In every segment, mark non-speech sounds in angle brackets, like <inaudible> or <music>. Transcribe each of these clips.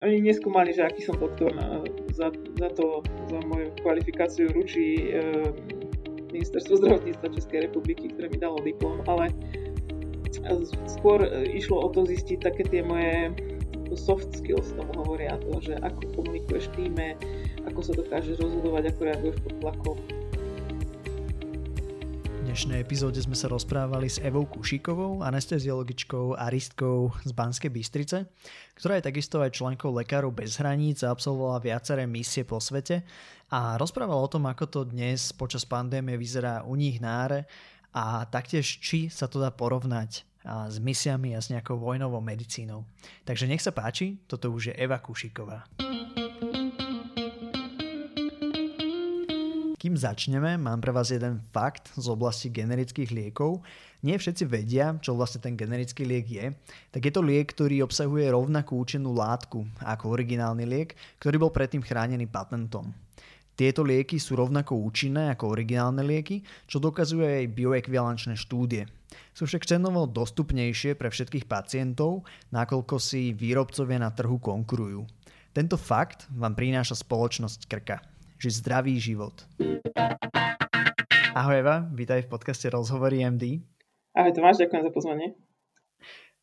oni neskúmali, že aký som doktor. Na, za, za to, za moju kvalifikáciu ručí e, Ministerstvo zdravotníctva Českej republiky, ktoré mi dalo diplom, ale skôr išlo o to zistiť také tie moje soft skills tomu hovoria to, že ako komunikuješ týme, ako sa dokážeš rozhodovať, ako reaguješ pod tlakom. Dnešnej epizóde sme sa rozprávali s Evou Kušíkovou, anesteziologičkou a aristkou z Banskej Bystrice, ktorá je takisto aj členkou Lekárov bez hraníc a absolvovala viaceré misie po svete a rozprávala o tom, ako to dnes počas pandémie vyzerá u nich náre a taktiež či sa to dá porovnať s misiami a s nejakou vojnovou medicínou. Takže nech sa páči, toto už je Eva Kušiková. Kým začneme, mám pre vás jeden fakt z oblasti generických liekov. Nie všetci vedia, čo vlastne ten generický liek je. Tak je to liek, ktorý obsahuje rovnakú účinnú látku ako originálny liek, ktorý bol predtým chránený patentom. Tieto lieky sú rovnako účinné ako originálne lieky, čo dokazuje aj bioekvivalenčné štúdie. Sú však cenovo dostupnejšie pre všetkých pacientov, nakoľko si výrobcovia na trhu konkurujú. Tento fakt vám prináša spoločnosť Krka. Ži zdravý život. Ahoj Eva, vítaj v podcaste Rozhovory MD. Ahoj Tomáš, ďakujem za pozvanie.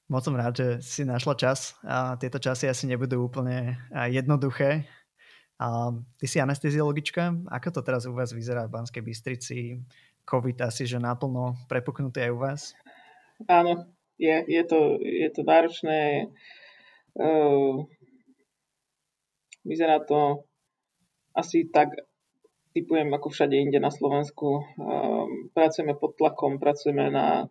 Moc som rád, že si našla čas a tieto časy asi nebudú úplne jednoduché, a ty si anesteziologička. Ako to teraz u vás vyzerá v Banskej Bystrici? COVID asi, že naplno prepuknuté aj u vás? Áno, je, je, to, je to náročné. Uh, vyzerá to asi tak, typujem ako všade inde na Slovensku. Uh, pracujeme pod tlakom, pracujeme na,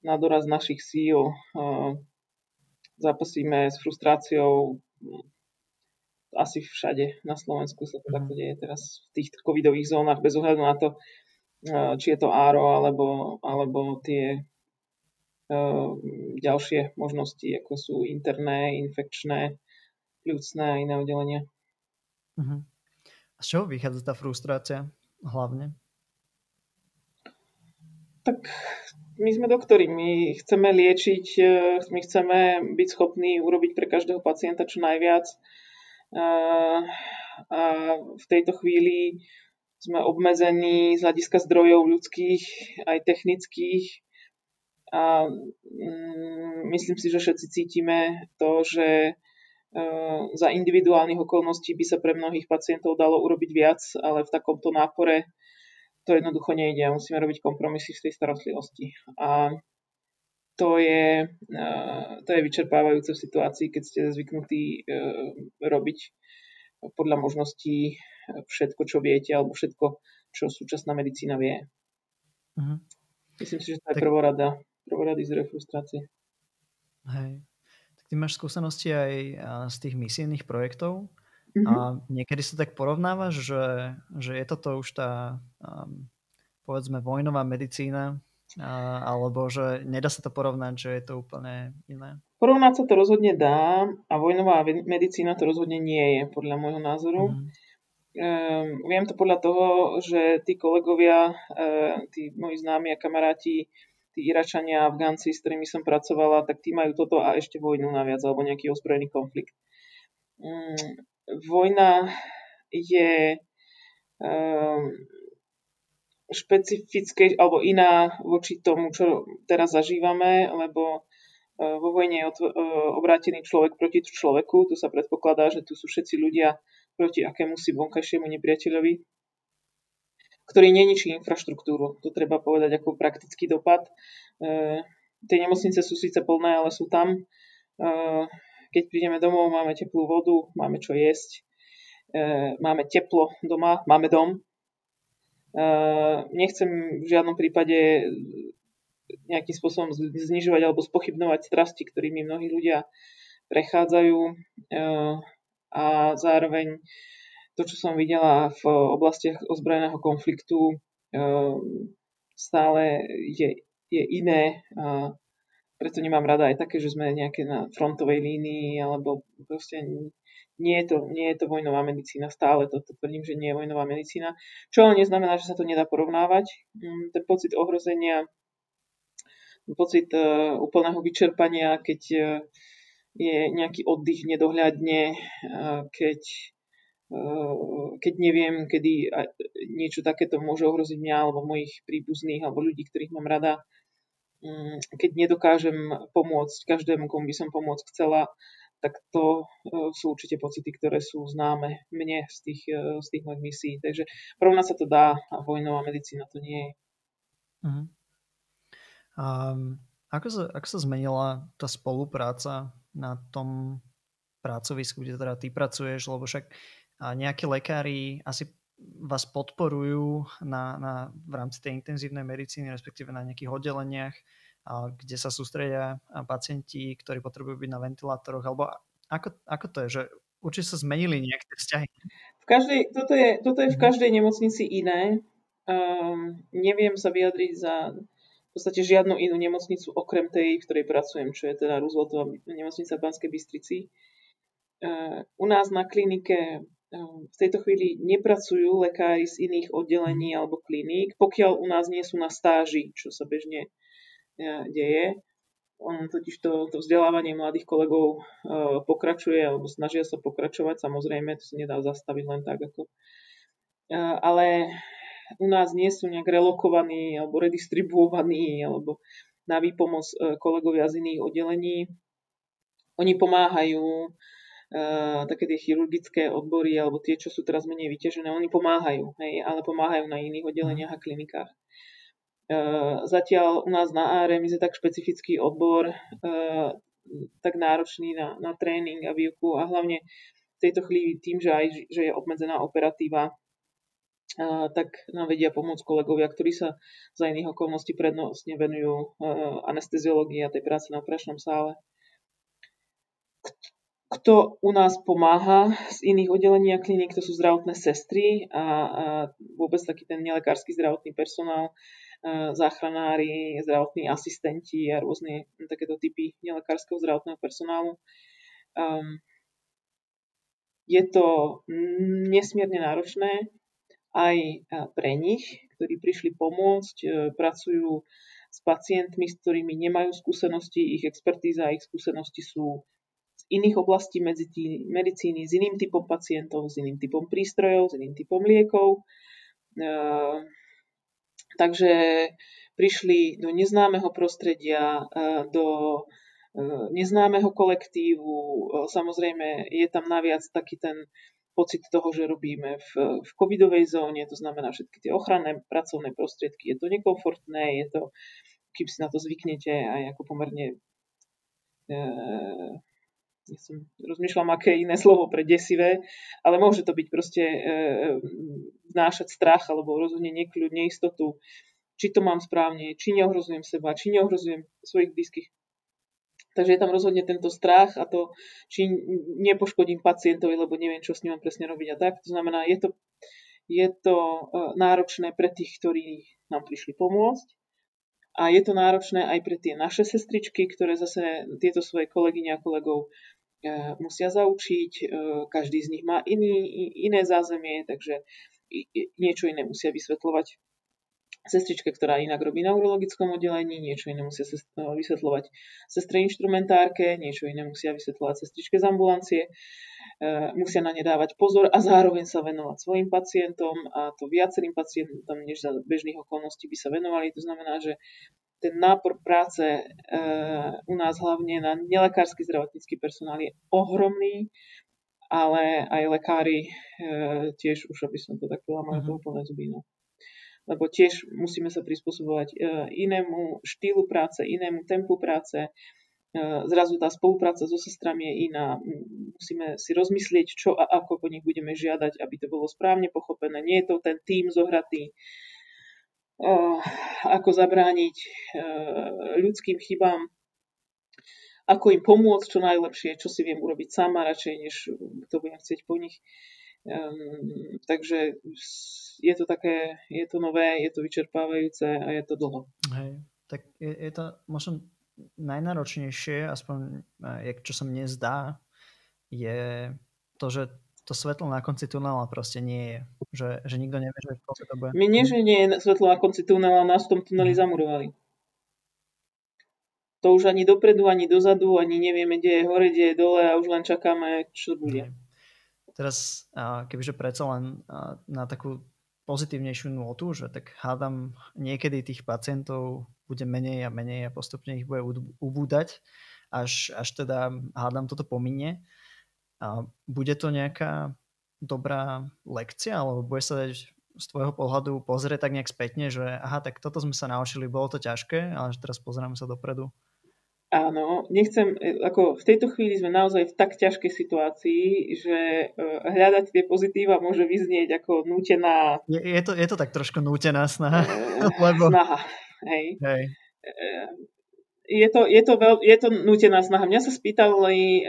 na doraz našich síl, uh, zapasíme s frustráciou asi všade na Slovensku sa to mhm. takto deje teraz v tých covidových zónach, bez ohľadu na to, eh, či je to áro alebo, alebo tie uh, ďalšie možnosti, ako sú interné, infekčné, pľúcne a iné oddelenia. Uh-huh. Z čoho vychádza tá frustrácia hlavne? Tak my sme doktori, my chceme liečiť, eh, my chceme byť schopní urobiť pre každého pacienta čo najviac a v tejto chvíli sme obmedzení z hľadiska zdrojov ľudských aj technických a mm, myslím si, že všetci cítime to, že e, za individuálnych okolností by sa pre mnohých pacientov dalo urobiť viac, ale v takomto nápore to jednoducho nejde. Musíme robiť kompromisy v tej starostlivosti. A to je, to je vyčerpávajúce v situácii, keď ste zvyknutí e, robiť podľa možností všetko, čo viete, alebo všetko, čo súčasná medicína vie. Uh-huh. Myslím si, že to je tak... prvorada, prvorady zdroj frustrácie. Hej. Ty máš skúsenosti aj z tých misijných projektov uh-huh. a niekedy sa tak porovnávaš, že, že je toto už tá um, povedzme vojnová medicína, alebo že nedá sa to porovnať, že je to úplne iné? Porovnať sa to rozhodne dá a vojnová medicína to rozhodne nie je, podľa môjho názoru. Mm. Um, viem to podľa toho, že tí kolegovia, uh, tí moji známi a kamaráti, tí Iračania, Afgánci, s ktorými som pracovala, tak tí majú toto a ešte vojnu naviac, alebo nejaký ozbrojený konflikt. Um, vojna je um, špecifické alebo iná voči tomu, čo teraz zažívame, lebo e, vo vojne je e, obrátený človek proti človeku. Tu sa predpokladá, že tu sú všetci ľudia proti akému si vonkajšiemu nepriateľovi, ktorý neničí infraštruktúru. To treba povedať ako praktický dopad. E, tie nemocnice sú síce plné, ale sú tam. Keď prídeme domov, máme teplú vodu, máme čo jesť, máme teplo doma, máme dom, Nechcem v žiadnom prípade nejakým spôsobom znižovať alebo spochybnovať strasti, ktorými mnohí ľudia prechádzajú a zároveň to, čo som videla v oblastiach ozbrojeného konfliktu, stále je, je iné preto nemám rada aj také, že sme nejaké na frontovej línii alebo proste nie je to, nie je to vojnová medicína, stále to tvrdím, že nie je vojnová medicína, čo ale neznamená, že sa to nedá porovnávať. Mm, ten pocit ohrozenia, pocit uh, úplného vyčerpania, keď uh, je nejaký oddych nedohľadne, keď, keď neviem, kedy niečo takéto môže ohroziť mňa alebo mojich príbuzných alebo ľudí, ktorých mám rada. Mm, keď nedokážem pomôcť každému, komu by som pomôcť chcela, tak to sú určite pocity, ktoré sú známe mne z tých, z tých mojich misií. Takže porovnať sa to dá a vojnová medicína to nie je. Uh-huh. Um, ako, sa, ako sa zmenila tá spolupráca na tom pracovisku, kde teda ty pracuješ, lebo však nejakí lekári asi vás podporujú na, na, v rámci tej intenzívnej medicíny, respektíve na nejakých oddeleniach, kde sa sústredia pacienti, ktorí potrebujú byť na ventilátoroch, alebo ako, ako to je, že určite sa zmenili nejaké vzťahy? V každej, toto, je, toto je v mhm. každej nemocnici iné. Um, neviem sa vyjadriť za v podstate žiadnu inú nemocnicu okrem tej, v ktorej pracujem, čo je teda Rooseveltová nemocnica v Banskej Bystrici. Uh, u nás na klinike v tejto chvíli nepracujú lekári z iných oddelení alebo kliník, pokiaľ u nás nie sú na stáži, čo sa bežne uh, deje. On totiž to, to vzdelávanie mladých kolegov uh, pokračuje alebo snažia sa pokračovať, samozrejme, to sa nedá zastaviť len tak ako. Uh, ale u nás nie sú nejak relokovaní alebo redistribuovaní alebo na výpomoc e, kolegovia z iných oddelení. Oni pomáhajú, Uh, také tie chirurgické odbory alebo tie, čo sú teraz menej vyťažené, oni pomáhajú, hej, ale pomáhajú na iných oddeleniach a klinikách. Uh, zatiaľ u nás na ARM je tak špecifický odbor, uh, tak náročný na, na tréning a výuku a hlavne v tejto chvíli tým, že aj že je obmedzená operatíva, tak nám vedia pomôcť kolegovia, ktorí sa za iných okolností prednostne venujú anesteziológii a tej práce na operačnom sále. Kto u nás pomáha z iných oddelení a kliník, to sú zdravotné sestry a, a vôbec taký ten nelekársky zdravotný personál, záchranári, zdravotní asistenti a rôzne takéto typy nelekárskeho zdravotného personálu. Um, je to nesmierne náročné, aj pre nich, ktorí prišli pomôcť, e, pracujú s pacientmi, s ktorými nemajú skúsenosti, ich expertíza a ich skúsenosti sú iných oblastí medzi medicíny, s iným typom pacientov, s iným typom prístrojov, s iným typom liekov. E, takže prišli do neznámeho prostredia, e, do neznámeho kolektívu. Samozrejme, je tam naviac taký ten pocit toho, že robíme v, v covidovej zóne, to znamená všetky tie ochranné pracovné prostriedky. Je to nekomfortné, je to, kým si na to zvyknete, aj ako pomerne e, ja rozmýšľam, aké iné slovo pre desivé, ale môže to byť proste e, vnášať strach alebo rozhodne nekľud, neistotu, či to mám správne, či neohrozujem seba, či neohrozujem svojich blízkych. Takže je tam rozhodne tento strach a to, či nepoškodím pacientovi, lebo neviem, čo s ním presne robiť a tak. To znamená, je to, je to e, náročné pre tých, ktorí nám prišli pomôcť. A je to náročné aj pre tie naše sestričky, ktoré zase tieto svoje kolegyne a kolegov e, musia zaučiť. E, každý z nich má iný, iné zázemie, takže niečo iné musia vysvetľovať sestričke, ktorá inak robí na urologickom oddelení, niečo iné musia no, vysvetľovať sestre inštrumentárke, niečo iné musia vysvetľovať sestričke z ambulancie, e, musia na ne dávať pozor a zároveň sa venovať svojim pacientom a to viacerým pacientom, než za bežných okolností by sa venovali. To znamená, že ten nápor práce e, u nás hlavne na nelekársky zdravotnícky personál je ohromný, ale aj lekári e, tiež už, aby som to tak povedala, majú to úplne zuby. No lebo tiež musíme sa prispôsobovať e, inému štýlu práce, inému tempu práce. Zrazu tá spolupráca so sestrami je iná. Musíme si rozmyslieť, čo a ako po nich budeme žiadať, aby to bolo správne pochopené. Nie je to ten tým zohratý, ako zabrániť ľudským chybám, ako im pomôcť čo najlepšie, čo si viem urobiť sama radšej, než to budem chcieť po nich. Um, takže je to také, je to nové, je to vyčerpávajúce a je to dlho. Hej, tak je, je to možno najnáročnejšie, aspoň jak, čo sa mne zdá, je to, že to svetlo na konci tunela proste nie je. Že, že nikto nevie, že koľko to bude. My nie, že nie je svetlo na konci tunela, nás v tom tuneli zamurovali. to už ani dopredu, ani dozadu, ani nevieme, kde je hore, kde je dole a už len čakáme, čo bude. Teraz, kebyže predsa len na takú pozitívnejšiu notu, že tak hádam niekedy tých pacientov bude menej a menej a postupne ich bude ubúdať, až, až teda hádam toto pominie. A bude to nejaká dobrá lekcia, alebo bude sa dať z tvojho pohľadu pozrieť tak nejak spätne, že aha, tak toto sme sa naučili, bolo to ťažké, ale teraz pozeráme sa dopredu. Áno, nechcem, e, ako v tejto chvíli sme naozaj v tak ťažkej situácii, že e, hľadať tie pozitíva môže vyznieť ako nútená... Je, je, to, je to tak trošku nútená snaha. E, <laughs> lebo... Snaha, hej. hej. Je to, je, to veľ, je to nútená snaha. Mňa sa spýtali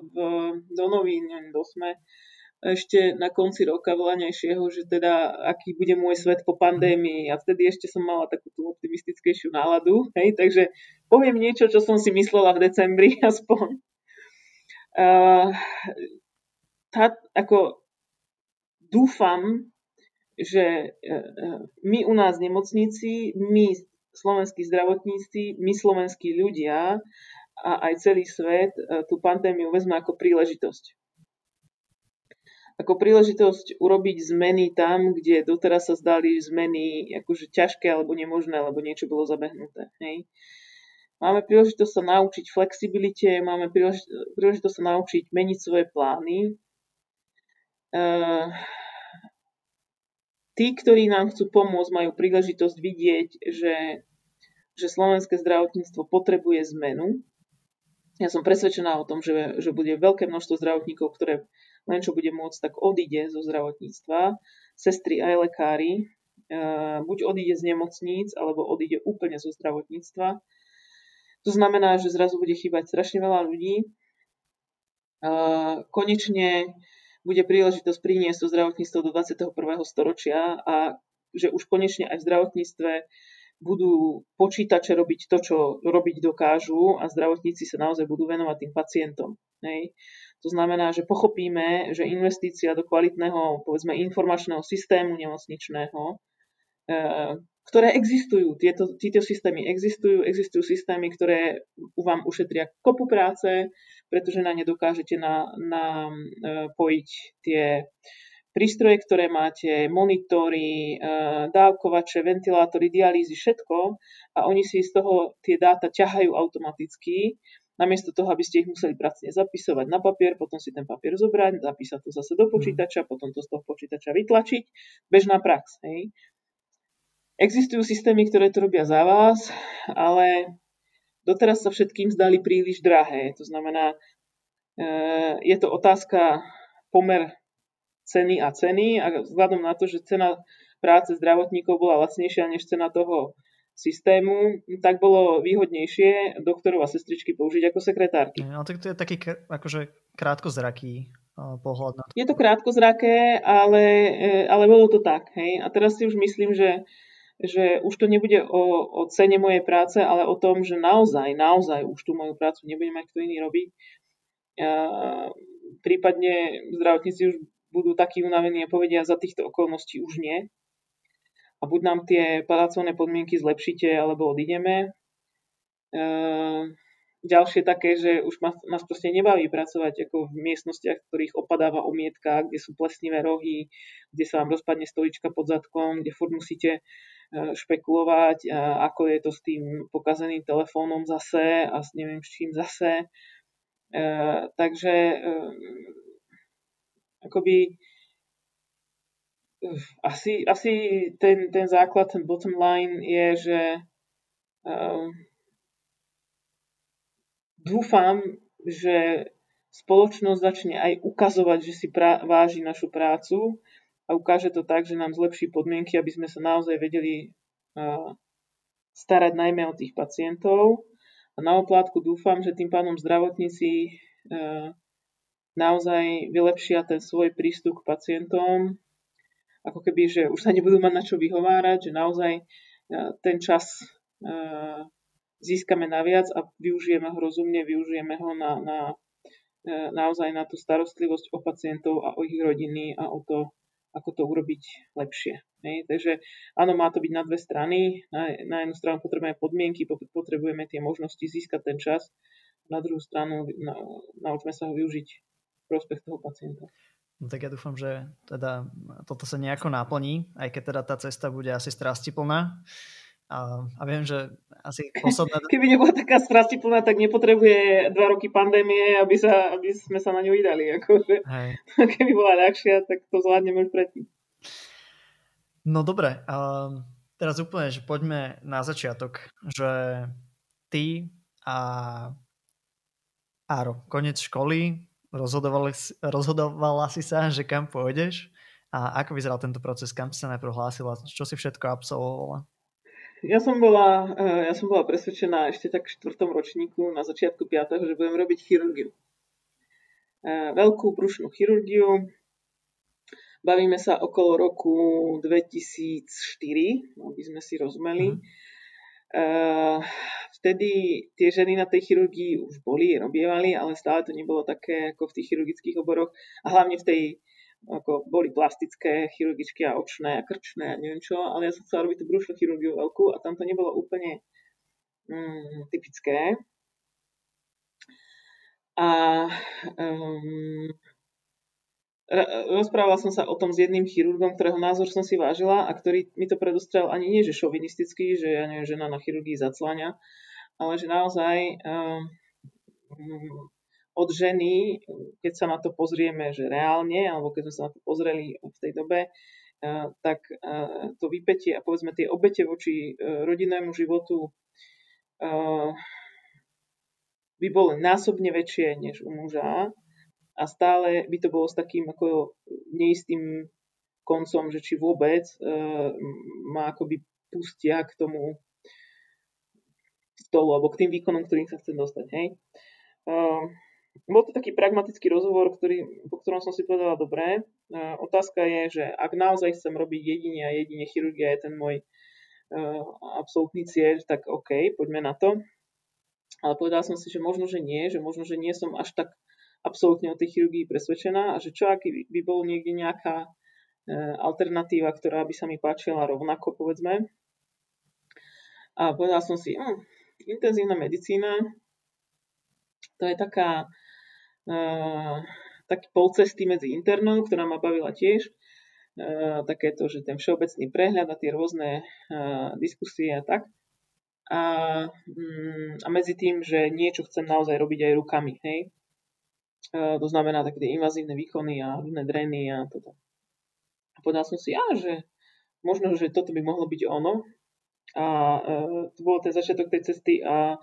v, do novín, do SME, ešte na konci roka volanejšieho, že teda aký bude môj svet po pandémii a vtedy ešte som mala takú tú optimistickejšiu náladu, hej, takže poviem niečo, čo som si myslela v decembri <laughs> aspoň. Uh, tá, ako dúfam, že uh, my u nás nemocníci, my slovenskí zdravotníci, my slovenskí ľudia a aj celý svet uh, tú pandémiu vezme ako príležitosť ako príležitosť urobiť zmeny tam, kde doteraz sa zdali zmeny akože ťažké alebo nemožné, lebo niečo bolo zabehnuté. Hej. Máme príležitosť sa naučiť flexibilite, máme príležitosť sa naučiť meniť svoje plány. Tí, ktorí nám chcú pomôcť, majú príležitosť vidieť, že, že slovenské zdravotníctvo potrebuje zmenu. Ja som presvedčená o tom, že, že bude veľké množstvo zdravotníkov, ktoré len čo bude môcť, tak odíde zo zdravotníctva. Sestry aj lekári, e, buď odíde z nemocníc, alebo odíde úplne zo zdravotníctva. To znamená, že zrazu bude chýbať strašne veľa ľudí. E, konečne bude príležitosť priniesť to zdravotníctvo do 21. storočia a že už konečne aj v zdravotníctve budú počítače robiť to, čo robiť dokážu a zdravotníci sa naozaj budú venovať tým pacientom. Hej. To znamená, že pochopíme, že investícia do kvalitného, povedzme, informačného systému nemocničného, e, ktoré existujú, tieto, tieto systémy existujú, existujú systémy, ktoré vám ušetria kopu práce, pretože na ne dokážete na, na, e, pojiť tie prístroje, ktoré máte, monitory, e, dávkovače, ventilátory, dialýzy, všetko a oni si z toho tie dáta ťahajú automaticky Namiesto toho, aby ste ich museli pracne zapisovať na papier, potom si ten papier zobrať, zapísať to zase do mhm. počítača, potom to z toho počítača vytlačiť. Bežná prax. Hej. Existujú systémy, ktoré to robia za vás, ale doteraz sa všetkým zdali príliš drahé. To znamená, e, je to otázka pomer ceny a ceny a vzhľadom na to, že cena práce zdravotníkov bola lacnejšia než cena toho systému, tak bolo výhodnejšie doktorov a sestričky použiť ako sekretárky. No tak to je taký akože krátkozraký pohľad na to. Je to krátkozraké, ale, e, ale bolo to tak. Hej? A teraz si už myslím, že, že už to nebude o, o cene mojej práce, ale o tom, že naozaj, naozaj už tú moju prácu nebude mať kto iný robiť. A, prípadne zdravotníci už budú takí unavení a povedia, za týchto okolností už nie a buď nám tie pracovné podmienky zlepšíte, alebo odídeme. E, ďalšie také, že už nás proste nebaví pracovať ako v miestnostiach, v ktorých opadáva omietka, kde sú plesnivé rohy, kde sa vám rozpadne stolička pod zadkom, kde furt musíte špekulovať, ako je to s tým pokazeným telefónom zase a s neviem s čím zase. E, takže akoby asi, asi ten, ten základ, ten bottom line je, že dúfam, že spoločnosť začne aj ukazovať, že si pra- váži našu prácu a ukáže to tak, že nám zlepší podmienky, aby sme sa naozaj vedeli starať najmä o tých pacientov. A na oplátku dúfam, že tým pánom zdravotníci naozaj vylepšia ten svoj prístup k pacientom, ako keby, že už sa nebudú mať na čo vyhovárať, že naozaj ten čas získame naviac a využijeme ho rozumne, využijeme ho na, na, e, naozaj na tú starostlivosť o pacientov a o ich rodiny a o to, ako to urobiť lepšie. Hej. Takže áno, má to byť na dve strany. Na, na jednu stranu potrebujeme podmienky, potrebujeme tie možnosti získať ten čas. Na druhú stranu na, naučme sa ho využiť v prospech toho pacienta. No tak ja dúfam, že teda toto sa nejako naplní, aj keď teda tá cesta bude asi strastiplná. A, a viem, že asi posledné... <laughs> Keby nebola taká strastiplná, tak nepotrebuje dva roky pandémie, aby, sa, aby sme sa na ňu vydali. Akože. Hej. <laughs> Keby bola ľahšia, tak to zvládneme už predtým. No dobre, a teraz úplne, že poďme na začiatok, že ty a Áro, konec školy, rozhodovala si sa, že kam pôjdeš a ako vyzeral tento proces, kam si sa najprv hlásila, čo si všetko absolvovala? Ja som bola, eh, ja som bola presvedčená ešte tak v štvrtom ročníku na začiatku 5. že budem robiť chirurgiu. Eh, veľkú brušnú chirurgiu, Bavíme sa okolo roku 2004, aby sme si rozumeli. Uh, vtedy tie ženy na tej chirurgii už boli, robievali, ale stále to nebolo také ako v tých chirurgických oboroch a hlavne v tej ako boli plastické chirurgičky a očné a krčné a neviem čo, ale ja som chcela robiť tú brušnú chirurgiu veľkú a tam to nebolo úplne mm, typické. A um, rozprával som sa o tom s jedným chirurgom, ktorého názor som si vážila a ktorý mi to predostrel ani nie, že šovinistický, že ja neviem, žena na chirurgii zaclania, ale že naozaj um, od ženy, keď sa na to pozrieme, že reálne, alebo keď sme sa na to pozreli v tej dobe, uh, tak uh, to vypetie a povedzme tie obete voči uh, rodinnému životu by boli násobne väčšie než u muža a stále by to bolo s takým ako neistým koncom, že či vôbec ma akoby pustia k tomu stolu alebo k tým výkonom, ktorým sa chcem dostať. Hej. Uh, bol to taký pragmatický rozhovor, ktorý, po ktorom som si povedala, dobré. Uh, otázka je, že ak naozaj chcem robiť jedine a jedine chirurgia je ten môj uh, absolútny cieľ, tak OK, poďme na to. Ale povedala som si, že možno, že nie, že možno, že nie som až tak absolútne o tej chirurgii presvedčená a že čo ak by bol niekde nejaká e, alternatíva, ktorá by sa mi páčila rovnako, povedzme. A povedal som si, hm, intenzívna medicína, to je taká taký polcesty medzi internou, ktorá ma bavila tiež, takéto, že ten všeobecný prehľad a tie rôzne diskusie a tak. A, um, a medzi tým, že niečo chcem naozaj robiť aj rukami, hej. To znamená také tie invazívne výkony a rôzne dreny a toto. A povedal som si, ja, že možno, že toto by mohlo byť ono. A e, to bol ten začiatok tej cesty a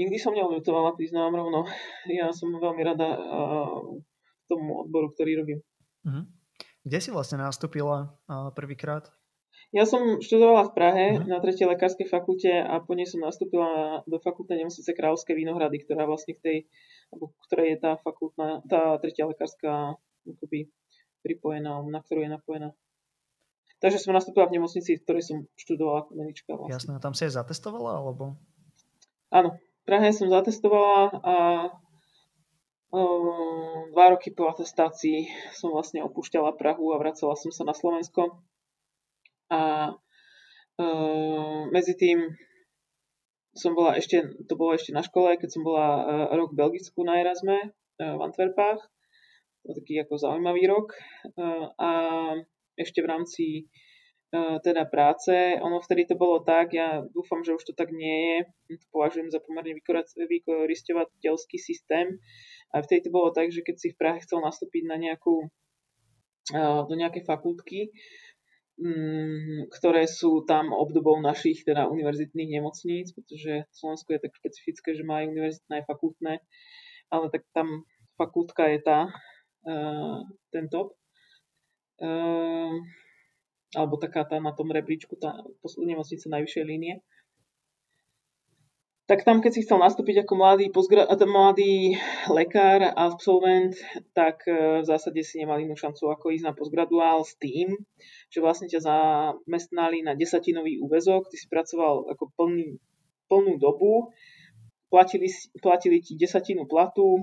nikdy som neoľutovala, priznám rovno. Ja som veľmi rada e, tomu odboru, ktorý robím. Mhm. Kde si vlastne nastúpila prvýkrát? Ja som študovala v Prahe uh-huh. na 3. lekárskej fakulte a po nej som nastúpila do fakultnej nemocnice Kráľovské Vinohrady, ktorá vlastne k tej ktorej je tá fakultná, tá tretia lekárska akoby pripojená, na ktorú je napojená. Takže som nastúpila v nemocnici, v ktorej som študovala ako medička. Vlastne. Jasné, tam si aj zatestovala, alebo? Áno, Prahe som zatestovala a dva roky po atestácii som vlastne opúšťala Prahu a vracala som sa na Slovensko. A um, medzi tým som bola ešte, to bolo ešte na škole, keď som bola uh, rok v Belgicku na Erasme uh, v Antwerpách. To taký ako zaujímavý rok. A ešte v rámci teda práce, ono vtedy to bolo tak, ja dúfam, že už to tak nie je, to považujem za pomerne vykoristovateľský systém. A vtedy to bolo tak, že keď si v Prahe chcel nastúpiť na nejakú, do nejakej fakultky, Mm, ktoré sú tam obdobou našich teda univerzitných nemocníc, pretože Slovensko je tak špecifické, že má aj univerzitné aj fakultné, ale tak tam fakultka je tá, uh, ten top. Alebo taká tá na tom rebríčku, tá nemocnica najvyššej línie. Tak tam, keď si chcel nastúpiť ako mladý, pozgra- mladý lekár absolvent, tak e, v zásade si nemal inú šancu ako ísť na postgraduál s tým, že vlastne ťa zamestnali na desatinový úvezok, ty si pracoval ako plný, plnú dobu, platili, platili ti desatinu platu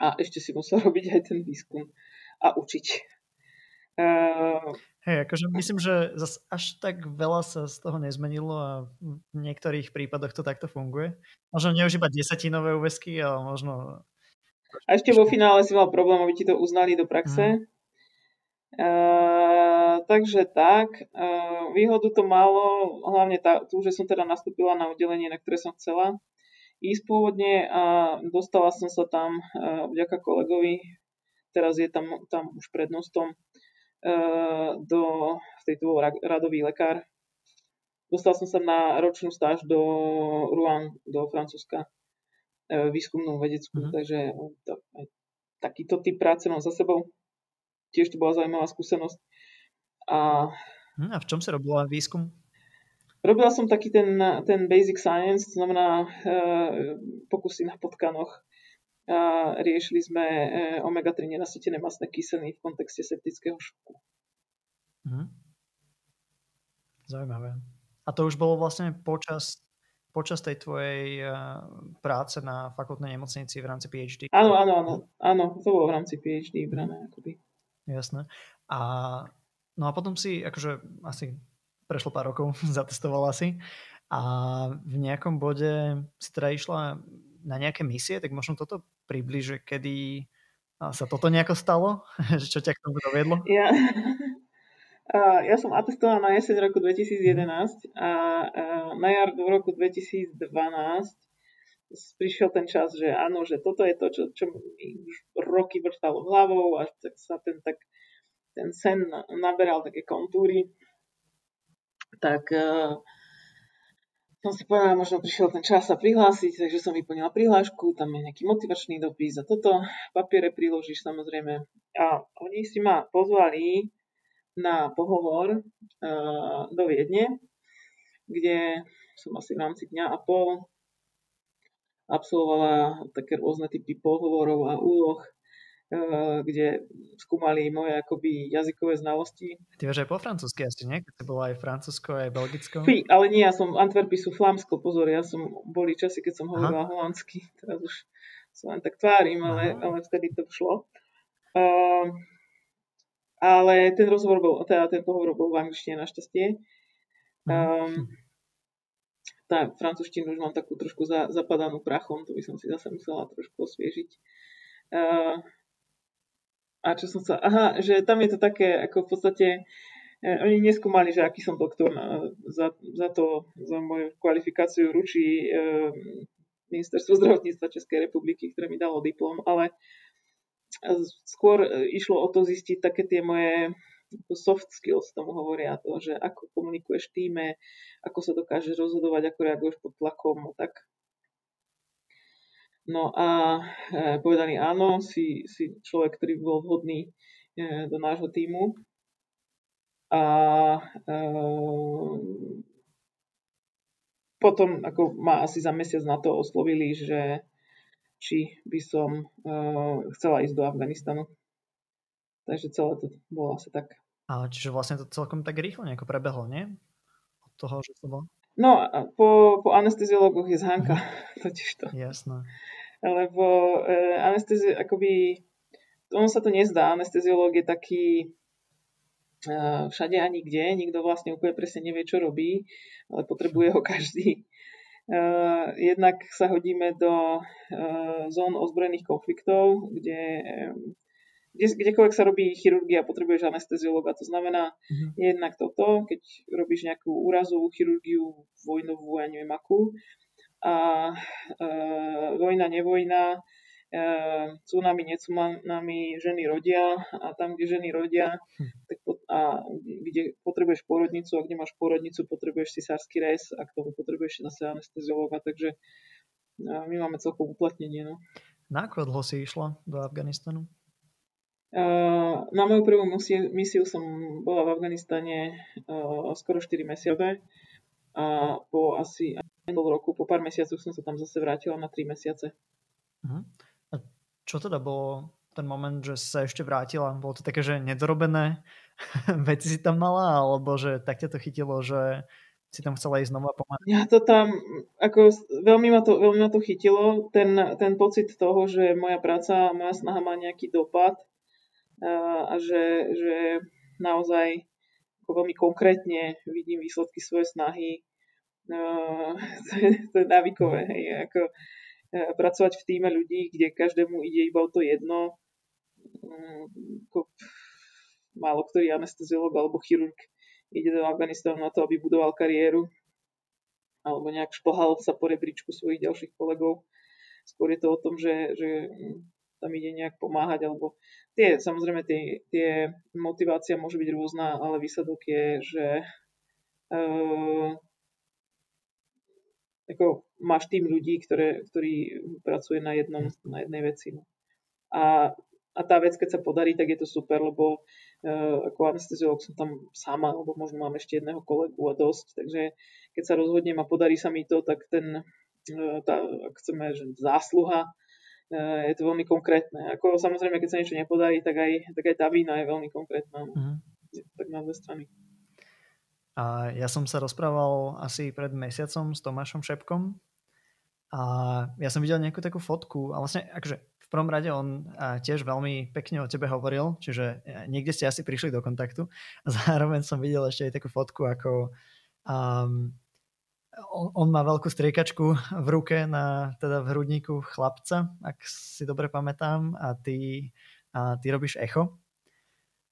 a ešte si musel <laughs> robiť aj ten výskum a učiť. Uh, Hej, akože myslím, že zas až tak veľa sa z toho nezmenilo a v niektorých prípadoch to takto funguje. Možno nie už iba desatinové úvesky, ale možno... A ešte vo finále si mal problém, aby ti to uznali do praxe. Mm. Uh, takže tak, uh, výhodu to malo, hlavne tá, tu, že som teda nastúpila na oddelenie, na ktoré som chcela ísť pôvodne a dostala som sa tam uh, vďaka kolegovi, teraz je tam, tam už prednostom, do, vtedy to bol radový lekár. Dostal som sa na ročnú stáž do Rouen, do Francúzska, eh, výskumnú vedeckú, mm-hmm. takže to, takýto typ práce mám za sebou. Tiež to bola zaujímavá skúsenosť. A, hm, a v čom sa robila výskum? Robila som taký ten, ten basic science, to znamená e, pokusy na potkanoch, a riešili sme e, omega-3 nenasytené masné kyseliny v kontexte septického šoku. Mhm. Zaujímavé. A to už bolo vlastne počas, počas tej tvojej uh, práce na fakultnej nemocnici v rámci PhD? Áno, áno, áno. Áno, to bolo v rámci PhD brané. Akoby. Jasné. A, no a potom si, akože asi prešlo pár rokov, <laughs> zatestovala si a v nejakom bode si teda išla na nejaké misie, tak možno toto približe, kedy sa toto nejako stalo? <laughs> Čo ťa k tomu dovedlo? Ja, <laughs> ja som atestovaná na jeseň roku 2011 a na jar do roku 2012 prišiel ten čas, že áno, že toto je to, čo, čo mi už roky vrtalo hlavou a tak sa ten, tak, ten sen naberal také kontúry. Tak uh, som si povedala, možno prišiel ten čas sa prihlásiť, takže som vyplnila prihlášku, tam je nejaký motivačný dopis a toto, papiere priložíš samozrejme. A oni si ma pozvali na pohovor uh, do Viedne, kde som asi v rámci dňa a pol absolvovala také rôzne typy pohovorov a úloh kde skúmali moje akoby jazykové znalosti. Ty vieš aj po francúzsky asi, nie? Keď si bola aj francúzsko, aj belgicko. Fí, ale nie, ja som, Antwerpy sú flámsko, pozor, ja som, boli časy, keď som hovorila Aha. holandsky, teraz už sa len tak tvárim, ale, ale vtedy to šlo. Uh, ale ten rozhovor bol, teda ten pohovor bol v angličtine našťastie. Um, tá francúzštinu už mám takú trošku za, zapadanú prachom, to by som si zase musela trošku osviežiť. Uh, a čo som sa... Aha, že tam je to také, ako v podstate e, oni neskúmali, že aký som doktor. Za, za to, za moju kvalifikáciu ručí e, Ministerstvo zdravotníctva Českej republiky, ktoré mi dalo diplom, ale skôr išlo o to zistiť také tie moje soft skills, tomu hovoria to, že ako komunikuješ v týme, ako sa dokážeš rozhodovať, ako reaguješ pod tlakom, tak No a e, povedali áno, si, si človek, ktorý bol vhodný e, do nášho týmu. A e, potom ako ma asi za mesiac na to oslovili, že či by som e, chcela ísť do Afganistanu. Takže celé to bolo asi tak. A čiže vlastne to celkom tak rýchlo nejako prebehlo, nie? Od toho, že to bolo? No, po, po anesteziologoch je zhánka, <laughs> totiž to. Jasné. Lebo e, anestezi, akoby, ono sa to nezdá, anesteziológ je taký e, všade a nikde, nikto vlastne úplne presne nevie, čo robí, ale potrebuje ho každý. E, jednak sa hodíme do e, zón ozbrojených konfliktov, kde kde, kdekoľvek sa robí chirurgia, potrebuješ anesteziologa. To znamená mm-hmm. jednak toto, keď robíš nejakú úrazovú chirurgiu, vojnovú, ja neviem akú, a e, vojna, nevojna, e, tsunami, netsunami, ženy rodia a tam, kde ženy rodia, hm. tak po, a kde potrebuješ porodnicu a kde máš porodnicu, potrebuješ cisársky rez a k tomu potrebuješ zase anesteziologa, takže e, my máme celkom uplatnenie. No. Na ako dlho si išla do Afganistanu? Uh, na moju prvú misiu, misiu som bola v Afganistane skoro 4 mesiace a po asi pol roku, po pár mesiacoch som sa tam zase vrátila na 3 mesiace. Uh-huh. A čo teda bolo ten moment, že sa ešte vrátila? Bolo to také, že nedorobené <laughs> veci si tam mala, alebo že tak ťa to chytilo, že si tam chcela ísť znova pomáhať? Ja to tam, ako veľmi ma to, veľmi ma to chytilo, ten, ten pocit toho, že moja práca, moja snaha má nejaký dopad a že, že naozaj ako veľmi konkrétne vidím výsledky svojej snahy. Uh, <laughs> to, je, to je návykové, hej, ako uh, pracovať v týme ľudí, kde každému ide iba o to jedno. Ako, málo ktorý anesteziolog alebo chirurg ide do Afganistánu na to, aby budoval kariéru alebo nejak šplhal sa po rebríčku svojich ďalších kolegov. Skôr je to o tom, že, že tam ide nejak pomáhať, alebo tie, samozrejme, tie, tie motivácia môže byť rôzna, ale výsledok je, že uh, ako máš tým ľudí, ktoré, ktorí pracuje na, jednom, na jednej veci. No. A, a tá vec, keď sa podarí, tak je to super, lebo uh, ako anesteziolog som tam sama, alebo možno mám ešte jedného kolegu a dosť, takže keď sa rozhodnem a podarí sa mi to, tak ten, uh, tá, ak chceme, že zásluha Eh, je to veľmi konkrétne. Ako samozrejme, keď sa niečo nepodarí, tak aj, tak aj tá vína je veľmi konkrétna. Uh-huh. tak na dve strany. A ja som sa rozprával asi pred mesiacom s Tomášom Šepkom a ja som videl nejakú takú fotku a vlastne akože v prvom rade on tiež veľmi pekne o tebe hovoril, čiže e, niekde ste asi prišli do kontaktu a zároveň som videl ešte aj takú fotku ako um, on, on má veľkú striekačku v ruke na teda v hrudníku chlapca, ak si dobre pamätám, a ty, a ty robíš echo.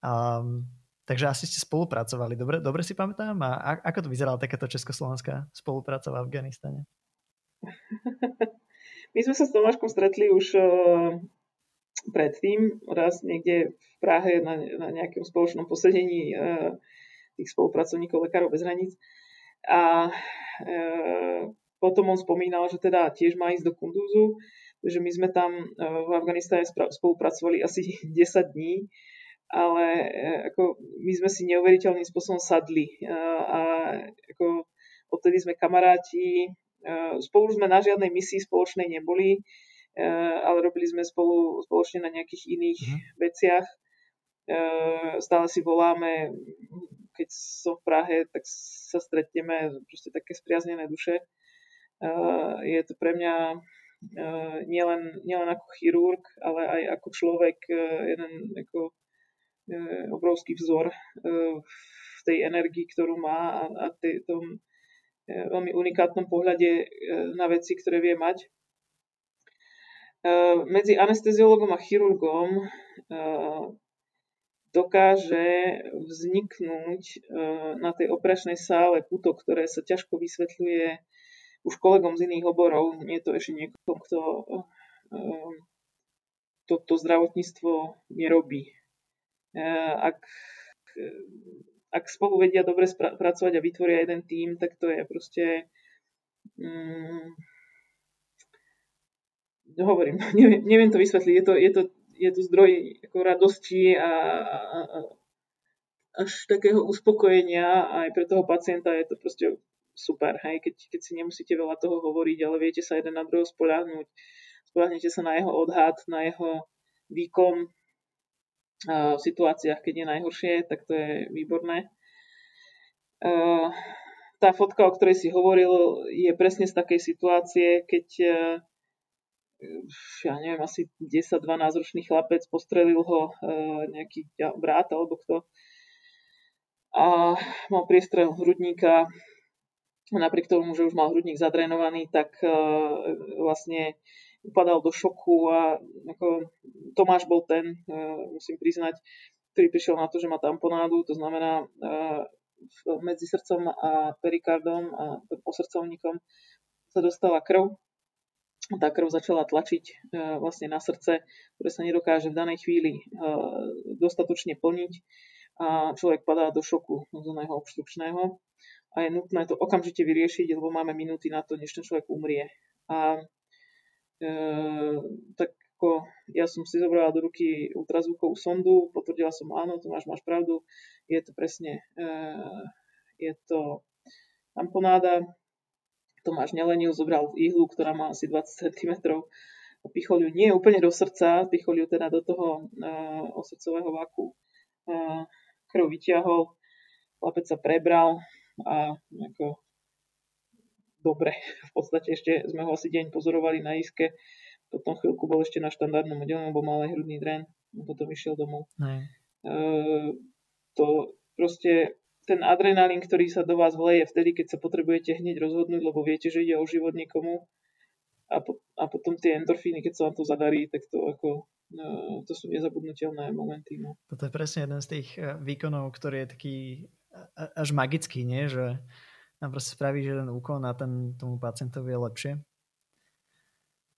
Um, takže asi ste spolupracovali. Dobre, dobre si pamätám? A ako to vyzerala takáto československá spolupráca v Afganistane? <laughs> My sme sa s Tomáškom stretli už uh, predtým, raz niekde v Prahe na, na nejakom spoločnom posedení uh, tých spolupracovníkov Lekárov bez hraníc. A e, potom on spomínal, že teda tiež má ísť do Kunduzu, že my sme tam v Afganistane spolupracovali asi <laughs> 10 dní, ale e, ako my sme si neuveriteľným spôsobom sadli e, a ako odtedy sme kamaráti, spolu sme na žiadnej misii spoločnej neboli, ale robili sme spolu spoločne na nejakých iných mm-hmm. veciach. Stále si voláme keď som v Prahe, tak sa stretneme proste také spriaznené duše. Je to pre mňa nielen, nielen ako chirurg, ale aj ako človek jeden ako obrovský vzor v tej energii, ktorú má a, tej, tom veľmi unikátnom pohľade na veci, ktoré vie mať. Medzi anesteziologom a chirurgom dokáže vzniknúť e, na tej operačnej sále puto, ktoré sa ťažko vysvetľuje už kolegom z iných oborov. Nie je to ešte niekoho, kto toto e, zdravotníctvo nerobí. E, ak, ak spolu vedia dobre pracovať a vytvoria jeden tím, tak to je proste mm, hovorím, <laughs> neviem, neviem to vysvetliť. Je to, je to je to zdroj ako radosti a, a, a až takého uspokojenia aj pre toho pacienta je to proste super, hej, keď, keď si nemusíte veľa toho hovoriť, ale viete sa jeden na druhého spoľahnúť, spoľahnete sa na jeho odhad, na jeho výkon v situáciách, keď je najhoršie, tak to je výborné. Tá fotka, o ktorej si hovoril, je presne z takej situácie, keď ja neviem, asi 10-12 ročný chlapec, postrelil ho e, nejaký brát alebo kto a mal priestrel hrudníka napriek tomu, že už mal hrudník zadrenovaný, tak e, vlastne upadal do šoku a ako Tomáš bol ten, e, musím priznať, ktorý prišiel na to, že má tamponádu, to znamená medzi srdcom a perikardom a posrdcovníkom sa dostala krv tá krv začala tlačiť e, vlastne na srdce, ktoré sa nedokáže v danej chvíli dostatočne plniť a človek padá do šoku núdzeného obštrukčného a je nutné to okamžite vyriešiť, lebo máme minúty na to, než ten človek umrie. A e, tak ako ja som si zobrala do ruky ultrazvukovú sondu, potvrdila som áno, Tomáš, máš pravdu, je to presne, e, je to tamponáda, Tomáš nelenil, zobral ihlu, ktorá má asi 20 cm, pichol ju nie úplne do srdca, pichol ju teda do toho uh, osrdcového vaku. Uh, krv vyťahol, chlapec sa prebral a ako dobre, v podstate ešte sme ho asi deň pozorovali na iske, potom chvíľku bol ešte na štandardnom oddelení, lebo mal aj hrudný dren, potom išiel domov. Uh, to proste ten adrenalín, ktorý sa do vás vleje vtedy, keď sa potrebujete hneď rozhodnúť, lebo viete, že ide o život niekomu a, po, a potom tie endorfíny, keď sa vám to zadarí, tak to ako no, to sú nezabudnutelné momenty. No. Toto je presne jeden z tých e, výkonov, ktorý je taký až magický, nie? že nám proste spraví, že ten úkon na ten, tomu pacientovi je lepšie.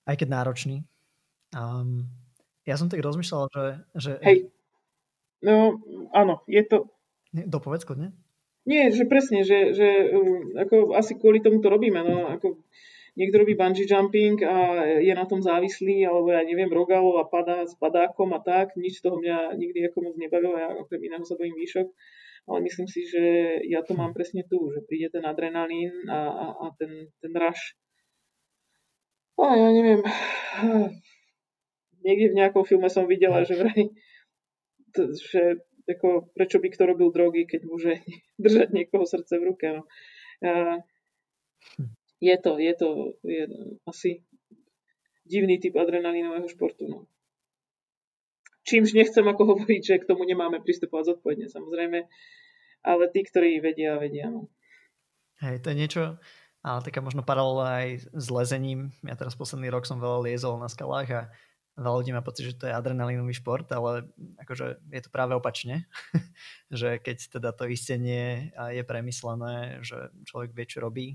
Aj keď náročný. Um, ja som tak rozmýšľal, že... že... Hej, no áno, je to, Dopovedz kľudne. Nie, že presne, že, že um, ako asi kvôli tomu to robíme. No, ako niekto robí bungee jumping a je na tom závislý, alebo ja neviem, rogalo a padá s padákom a tak. Nič toho mňa nikdy ako moc nebavilo, ja okrem iného sa bojím výšok. Ale myslím si, že ja to mám presne tu, že príde ten adrenalín a, a, a ten, ten rush. A ja neviem, niekde v nejakom filme som videla, že vraj, že ako, prečo by kto robil drogy, keď môže <laughs> držať niekoho srdce v ruke. No. A je to, je to je asi divný typ adrenalínového športu. No. Čímž nechcem ako hovoriť, že k tomu nemáme pristupovať zodpovedne, samozrejme, ale tí, ktorí vedia, vedia. No. Hej, to je niečo, ale taká možno paralela aj s lezením. Ja teraz posledný rok som veľa liezol na skalách a veľa ľudí má pocit, že to je adrenalinový šport, ale akože je to práve opačne, <laughs> že keď teda to istenie je premyslené, že človek vie, čo robí,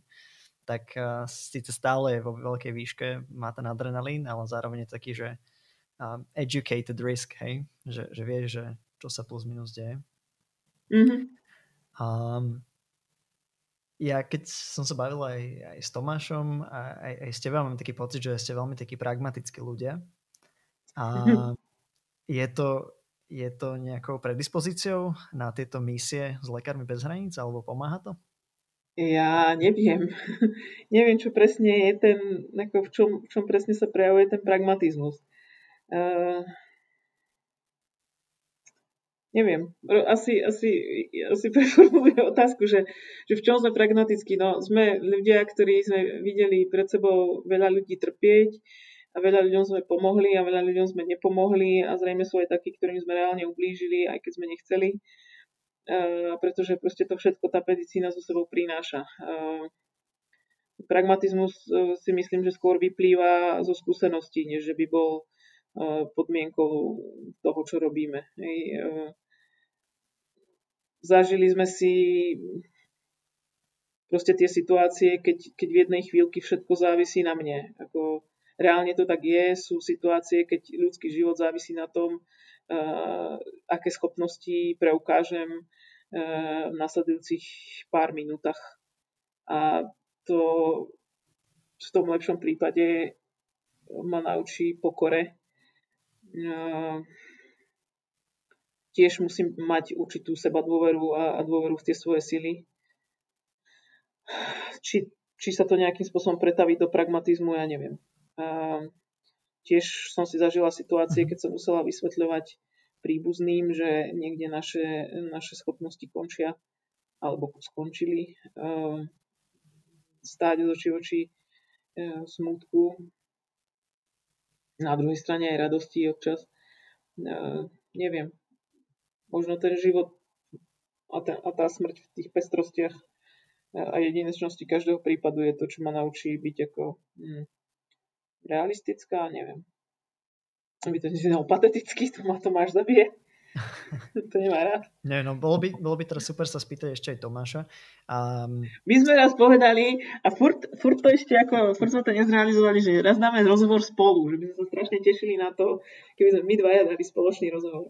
tak síce stále je vo veľkej výške, má ten adrenalín, ale zároveň je taký, že educated risk, hej, že, že vie, že čo sa plus minus deje. Mm-hmm. Um, ja keď som sa bavil aj, aj s Tomášom, aj, aj s teba, mám taký pocit, že ste veľmi takí pragmatickí ľudia a <laughs> je to, je to nejakou predispozíciou na tieto misie s Lekármi bez hraníc alebo pomáha to? Ja neviem. <laughs> neviem, čo presne je ten, ako v, čom, v čom presne sa prejavuje ten pragmatizmus. Uh, neviem. Asi, asi, asi <laughs> preformulujem otázku, že, že v čom sme pragmatickí. No, sme ľudia, ktorí sme videli pred sebou veľa ľudí trpieť, a veľa ľuďom sme pomohli a veľa ľuďom sme nepomohli a zrejme sú aj takí, ktorým sme reálne ublížili, aj keď sme nechceli, uh, pretože proste to všetko tá medicína so sebou prináša. Uh, pragmatizmus uh, si myslím, že skôr vyplýva zo skúseností, než že by bol podmienkou toho, čo robíme. Uh, zažili sme si proste tie situácie, keď, keď v jednej chvíľky všetko závisí na mne. Ako, reálne to tak je. Sú situácie, keď ľudský život závisí na tom, uh, aké schopnosti preukážem v nasledujúcich pár minútach. A to v tom lepšom prípade ma naučí pokore. Uh, tiež musím mať určitú seba dôveru a, a dôveru v tie svoje sily. Či, či sa to nejakým spôsobom pretaví do pragmatizmu, ja neviem. A tiež som si zažila situácie, keď som musela vysvetľovať príbuzným, že niekde naše, naše schopnosti končia alebo skončili. Stáť z oči oči e, smutku, na druhej strane aj radosti občas. Neviem. Možno ten život a tá, a tá smrť v tých pestrostiach a jedinečnosti každého prípadu je to, čo ma naučí byť ako hm, realistická, neviem. Aby to neznelo <laughs> pateticky, to ma Tomáš zabije. To nemá rád. Nie, no bolo by, bolo by teraz super sa spýtať ešte aj Tomáša. Um... My sme raz povedali a furt, furt to ešte ako, furt sme to nezrealizovali, že raz dáme rozhovor spolu, že by sme sa strašne tešili na to, keby sme my dvaja dali spoločný rozhovor.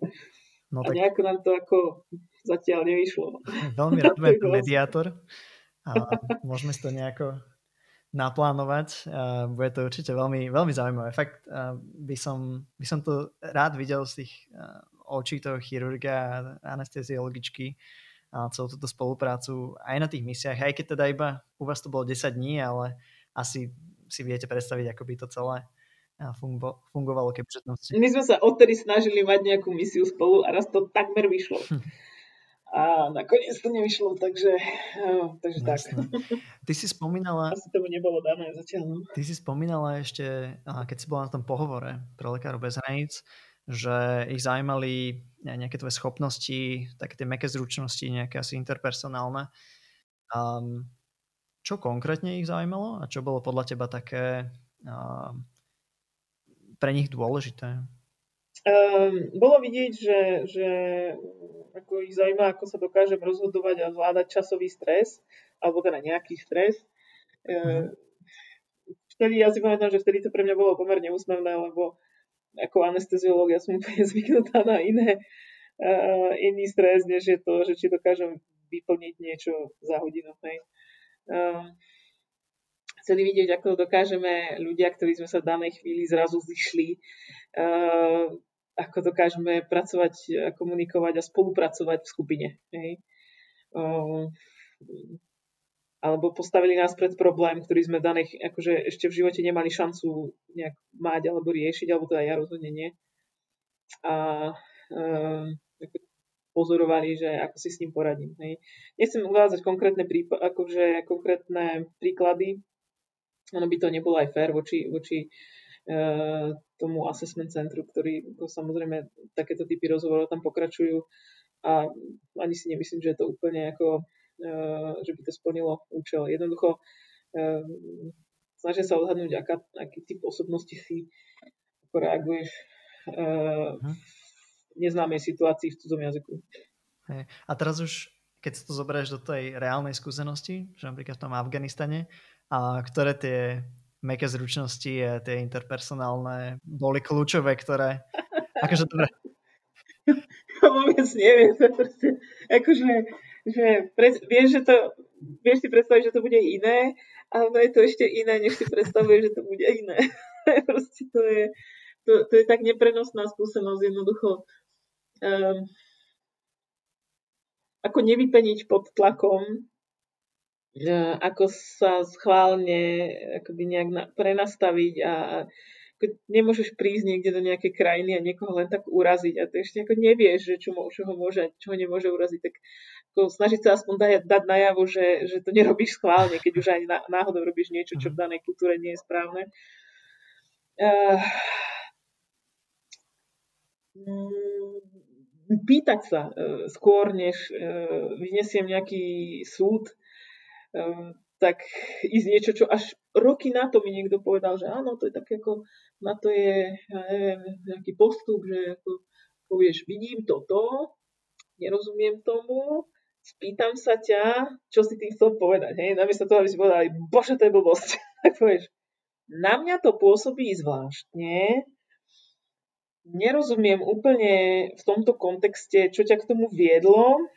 No, tak... A nejako nám to ako zatiaľ nevyšlo. Veľmi rád <laughs> mediátor a môžeme si to nejako naplánovať. Bude to určite veľmi, veľmi zaujímavé. Fakt by som, by som to rád videl z tých očí toho chirurga a anesteziologičky a celú túto spoluprácu aj na tých misiách, aj keď teda iba u vás to bolo 10 dní, ale asi si viete predstaviť, ako by to celé fungovalo, keby My sme sa odtedy snažili mať nejakú misiu spolu a raz to takmer vyšlo. Hm. A nakoniec to nevyšlo, takže, takže tak. Ty si spomínala... Asi tomu nebolo dané zatiaľ. No. Ty si spomínala ešte, keď si bola na tom pohovore pre Lekárov bez hraníc, že ich zaujímali nejaké tvoje schopnosti, také tie meké zručnosti, nejaké asi interpersonálne. Um, čo konkrétne ich zaujímalo a čo bolo podľa teba také um, pre nich dôležité? Um, bolo vidieť, že, že ako ich zaujíma, ako sa dokážem rozhodovať a zvládať časový stres, alebo teda nejaký stres. Mm. Vtedy ja si pamätám, že vtedy to pre mňa bolo pomerne úsmevné, lebo ako anesteziológ ja som <laughs> úplne zvyknutá na iné, uh, iný stres, než je to, že či dokážem vyplniť niečo za hodinu. Hej. Uh, chceli vidieť, ako dokážeme ľudia, ktorí sme sa v danej chvíli zrazu zišli, uh, ako dokážeme pracovať komunikovať a spolupracovať v skupine. Hej. Uh, alebo postavili nás pred problém, ktorý sme daných akože ešte v živote nemali šancu nejak mať alebo riešiť, alebo teda ja rozhodne nie. A uh, pozorovali, že ako si s ním poradím. Hej. Nechcem uvádzať konkrétne, prípa- akože konkrétne príklady, ono by to nebolo aj fér voči, voči uh, tomu assessment centru, ktorý to samozrejme takéto typy rozhovorov tam pokračujú a ani si nemyslím, že je to úplne ako že by to splnilo účel. Jednoducho eh, snažia sa odhadnúť, aká, aký typ osobnosti si, ako reaguješ uh, v neznámej situácii v cudzom jazyku. A teraz už, keď si to zoberieš do tej reálnej skúsenosti, že napríklad v tom Afganistane, a ktoré tie meké zručnosti a tie interpersonálne boli kľúčové, ktoré... <laughs> Akože dobre. <laughs> Vôbec neviem. Proste, akože že pre, vieš, že to, vieš si predstaviť, že to bude iné, ale je to ešte iné, než si predstavuješ, že to bude iné. <laughs> Proste to je, to, to je tak neprenosná skúsenosť jednoducho. Um, ako nevypeniť pod tlakom, ako sa schválne akoby nejak na, prenastaviť a, a nemôžeš prísť niekde do nejakej krajiny a niekoho len tak uraziť a to ešte ako nevieš, že čo, čo ho môže, čo ho nemôže uraziť, tak ako snažiť sa aspoň dať, dať najavo, že, že to nerobíš schválne, keď už aj náhodou robíš niečo, čo v danej kultúre nie je správne. Uh, pýtať sa uh, skôr, než uh, vyniesiem nejaký súd, uh, tak ísť niečo, čo až roky na to mi niekto povedal, že áno, to je také ako na to je, ja neviem, nejaký postup, že ako povieš, vidím toto, nerozumiem tomu, spýtam sa ťa, čo si tým chcel povedať. Hej? Namiesto toho, aby si povedali, bože, to je blbosť. <laughs> tak povieš, na mňa to pôsobí zvláštne, nerozumiem úplne v tomto kontexte, čo ťa k tomu viedlo,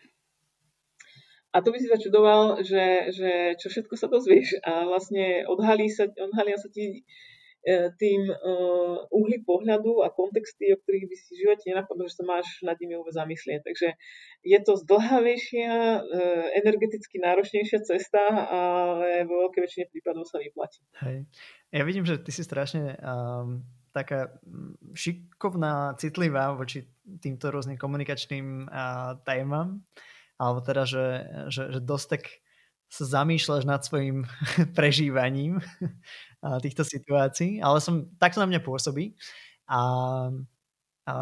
a to by si začudoval, že, že čo všetko sa dozvieš a vlastne odhalí sa, odhalia sa ti tým uh, uhly pohľadu a kontexty, o ktorých by si v živote nenapadlo, že sa máš nad nimi vôbec zamyslieť. Takže je to zdlhavejšia, uh, energeticky náročnejšia cesta, ale vo veľkej väčšine prípadov sa vyplatí. Hej. Ja vidím, že ty si strašne um, taká šikovná, citlivá voči týmto rôznym komunikačným uh, témam, alebo teda, že, že, že dosť tak sa zamýšľaš nad svojim <laughs> prežívaním <laughs> týchto situácií, ale som, takto na mňa pôsobí. A, a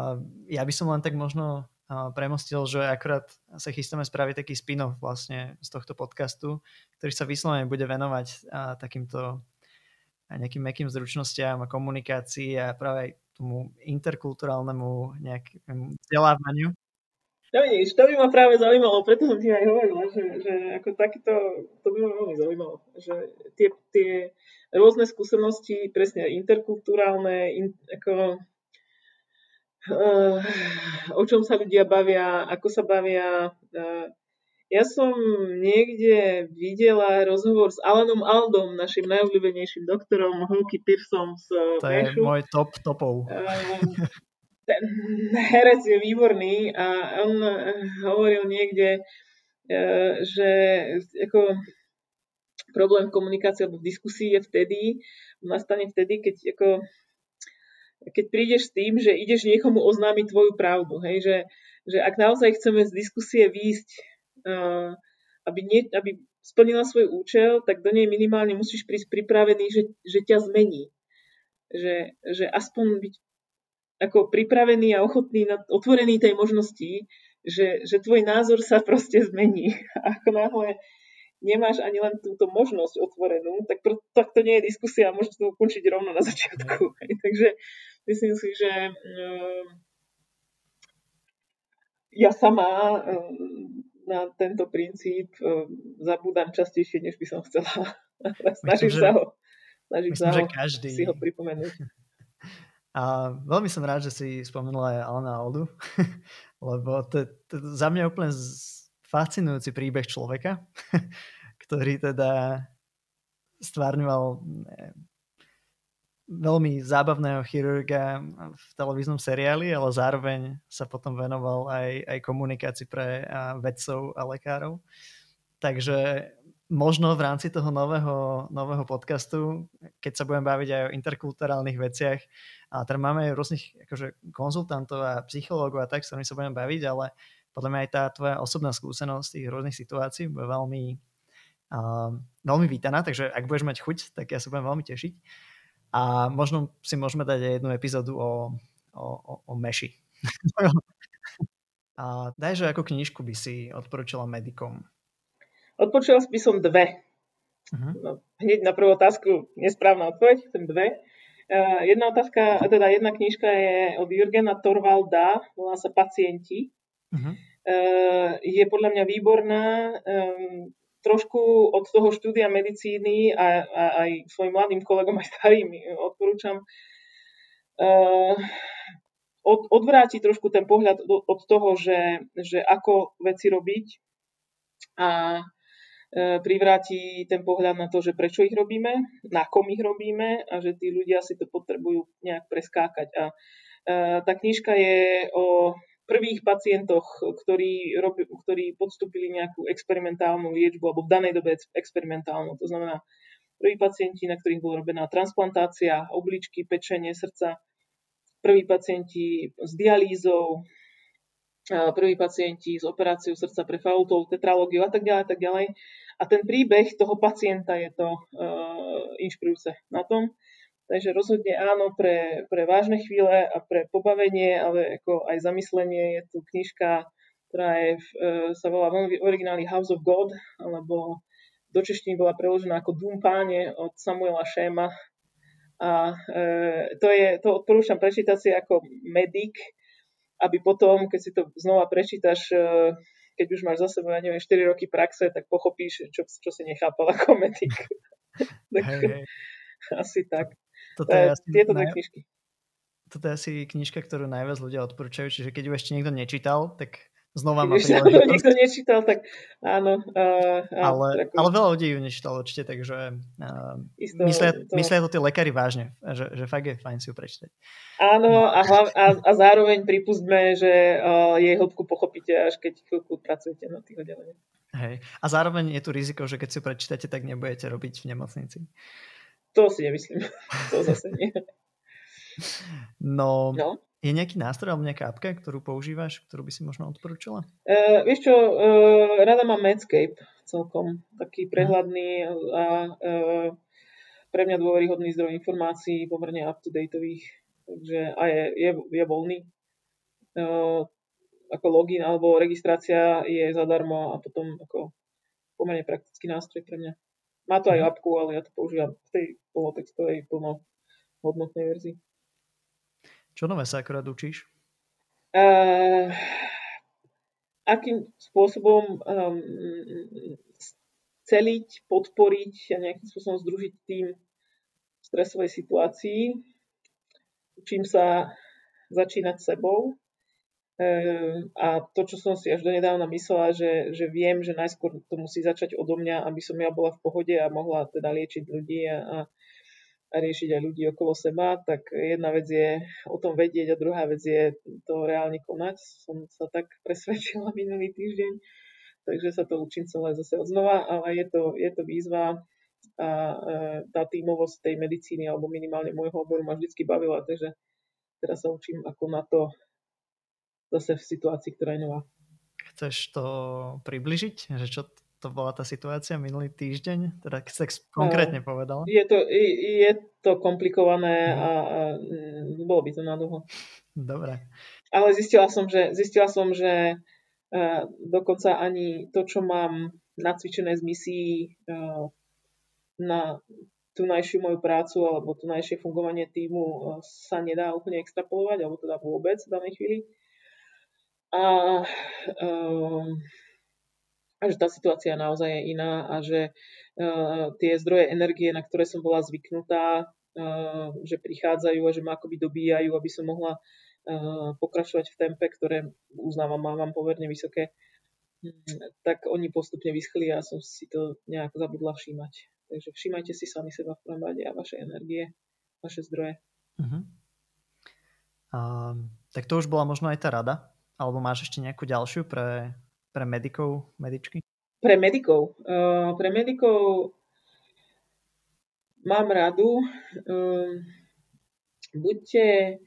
ja by som len tak možno premostil, že akorát sa chystáme spraviť taký spin-off vlastne z tohto podcastu, ktorý sa vyslovene bude venovať takýmto nejakým mekým zručnostiam a komunikácii a práve aj tomu interkulturálnemu nejakému vzdelávaniu. No vidíš, to by ma práve zaujímalo, preto som ti aj hovorila, že, že ako takýto, to by ma veľmi zaujímalo, že tie, tie rôzne skúsenosti, presne interkulturálne, in, ako, uh, o čom sa ľudia bavia, ako sa bavia. Uh, ja som niekde videla rozhovor s Alanom Aldom, našim najobľúbenejším doktorom, Hulky Pearsom z To je môj top topov. Uh, <laughs> ten herec je výborný a on hovoril niekde, že ako problém v komunikácii alebo v diskusii je vtedy, nastane vtedy, keď ako keď prídeš s tým, že ideš niekomu oznámiť tvoju pravdu, hej, že, že ak naozaj chceme z diskusie výjsť, uh, aby, nie, aby splnila svoj účel, tak do nej minimálne musíš prísť pripravený, že, že ťa zmení. Že, že aspoň byť ako pripravený a ochotný, otvorený tej možnosti, že, že tvoj názor sa proste zmení. A <laughs> ako náhle nemáš ani len túto možnosť otvorenú, tak, pr- tak to nie je diskusia a môžeš to ukončiť rovno na začiatku. Hej. <laughs> Takže myslím si, že um, ja sama um, na tento princíp um, zabúdam častejšie, než by som chcela. <laughs> snažím sa ho, snažím myslím, sa ho, každý... si ho pripomenúť. A veľmi som rád, že si spomenula aj Alana Aldu, <laughs> lebo to, to za mňa úplne fascinujúci príbeh človeka, <laughs> ktorý teda stvárňoval veľmi zábavného chirurga v televíznom seriáli, ale zároveň sa potom venoval aj, aj komunikácii pre vedcov a lekárov. Takže možno v rámci toho nového, nového podcastu, keď sa budem baviť aj o interkulturálnych veciach, a teda máme rôznych akože, konzultantov a psychológov a tak, s ktorými sa budem baviť, ale podľa mňa aj tá tvoja osobná skúsenosť tých rôznych situácií bude veľmi, uh, veľmi vítaná, takže ak budeš mať chuť, tak ja sa budem veľmi tešiť. A možno si môžeme dať aj jednu epizódu o, o, o, o meši. <laughs> a daj, že ako knižku by si odporúčala medikom? Odporúčala by som dve. Uh-huh. No, hneď na prvú otázku nesprávna odpoveď, chcem dve. Uh, jedna otázka, teda jedna knižka je od Jurgena Torvalda, volá sa Pacienti. Uh-huh. Uh, je podľa mňa výborná. Um, trošku od toho štúdia medicíny a, a aj svojim mladým kolegom, aj starým odporúčam uh, od, odvráti trošku ten pohľad od toho, že, že ako veci robiť a privráti ten pohľad na to, že prečo ich robíme, na kom ich robíme a že tí ľudia si to potrebujú nejak preskákať. A e, tá knižka je o prvých pacientoch, ktorí, robi, ktorí podstúpili nejakú experimentálnu liečbu, alebo v danej dobe experimentálnu. To znamená, prví pacienti, na ktorých bola robená transplantácia obličky, pečenie srdca, prví pacienti s dialýzou, prví pacienti s operáciou srdca pre faultol, tetralógiu a tak ďalej, tak ďalej. A ten príbeh toho pacienta je to uh, inšpirujúce na tom. Takže rozhodne áno pre, pre vážne chvíle a pre pobavenie, ale ako aj zamyslenie je tu knižka, ktorá je, uh, sa volá v origináli House of God, alebo do češtiny bola preložená ako Dúm páne od Samuela Šéma. A uh, to, je, to odporúčam prečítať si ako medic, aby potom, keď si to znova prečítaš, e, keď už máš za sebou, ja neviem, 4 roky praxe, tak pochopíš, čo, čo si nechápal ako medic. <laughs> tak, hey, hey. Asi tak. Toto je asi tieto dve knižky. Toto je asi knižka, ktorú najviac ľudia odporúčajú, čiže keď ju ešte niekto nečítal, tak znova má <laughs> príležitosť. nikto nečítal, tak áno. Uh, ale, ale veľa ľudí ju nečítal určite, takže uh, Isto, myslia, to... myslia to tí lekári vážne, že, že fakt je fajn si ju prečítať. Áno a, hlav, a, a zároveň pripustme, že uh, jej hĺbku pochopíte, až keď chvíľku pracujete na tých oddeleniach. Hej. A zároveň je tu riziko, že keď si ju prečítate, tak nebudete robiť v nemocnici. To si nemyslím. <laughs> to zase nie. No, no, je nejaký nástroj alebo nejaká apka, ktorú používaš, ktorú by si možno odporúčala? Uh, vieš čo, uh, rada mám Medscape celkom. Taký prehľadný a uh, pre mňa dôveryhodný zdroj informácií, pomerne up-to-dateových. Takže a je, je, je voľný. Uh, ako login alebo registrácia je zadarmo a potom ako pomerne praktický nástroj pre mňa. Má to aj mhm. apku, ale ja to používam v tej plnotextovej, plnohodnotnej verzii. Čo nové sa akorát učíš? Uh, akým spôsobom um, celiť, podporiť a nejakým spôsobom združiť tým v stresovej situácii. Učím sa začínať sebou. A to, čo som si až donedávna myslela, že, že viem, že najskôr to musí začať odo mňa, aby som ja bola v pohode a mohla teda liečiť ľudí a, a a riešiť aj ľudí okolo seba, tak jedna vec je o tom vedieť a druhá vec je to reálne konať. Som sa tak <laughs> presvedčila minulý týždeň, takže sa to učím celé zase od znova, ale je to, je to výzva a e, tá tímovosť tej medicíny alebo minimálne môjho oboru ma vždy bavila, takže teraz sa učím ako na to zase v situácii, ktorá je nová. Chceš to približiť? Že čo to bola tá situácia minulý týždeň? Teda keď tak konkrétne povedal. Je to, je to komplikované a, a mm, bolo by to na dlho. Dobre. Ale zistila som, že, zistila som, že uh, dokonca ani to, čo mám nacvičené z misií uh, na tunajšiu moju prácu alebo tunajšie fungovanie týmu uh, sa nedá úplne extrapolovať, alebo teda vôbec v danej chvíli. A uh, a že tá situácia naozaj je iná a že uh, tie zdroje energie, na ktoré som bola zvyknutá, uh, že prichádzajú a že ma akoby dobíjajú, aby som mohla uh, pokračovať v tempe, ktoré uznávam, mám pomerne vysoké, tak oni postupne vyschli a som si to nejak zabudla všímať. Takže všímajte si sami seba v prvom rade a vaše energie, vaše zdroje. Uh-huh. Uh, tak to už bola možno aj tá rada? Alebo máš ešte nejakú ďalšiu pre pre medikov, medičky? Pre medikov. Uh, pre medikov mám radu. Uh, buďte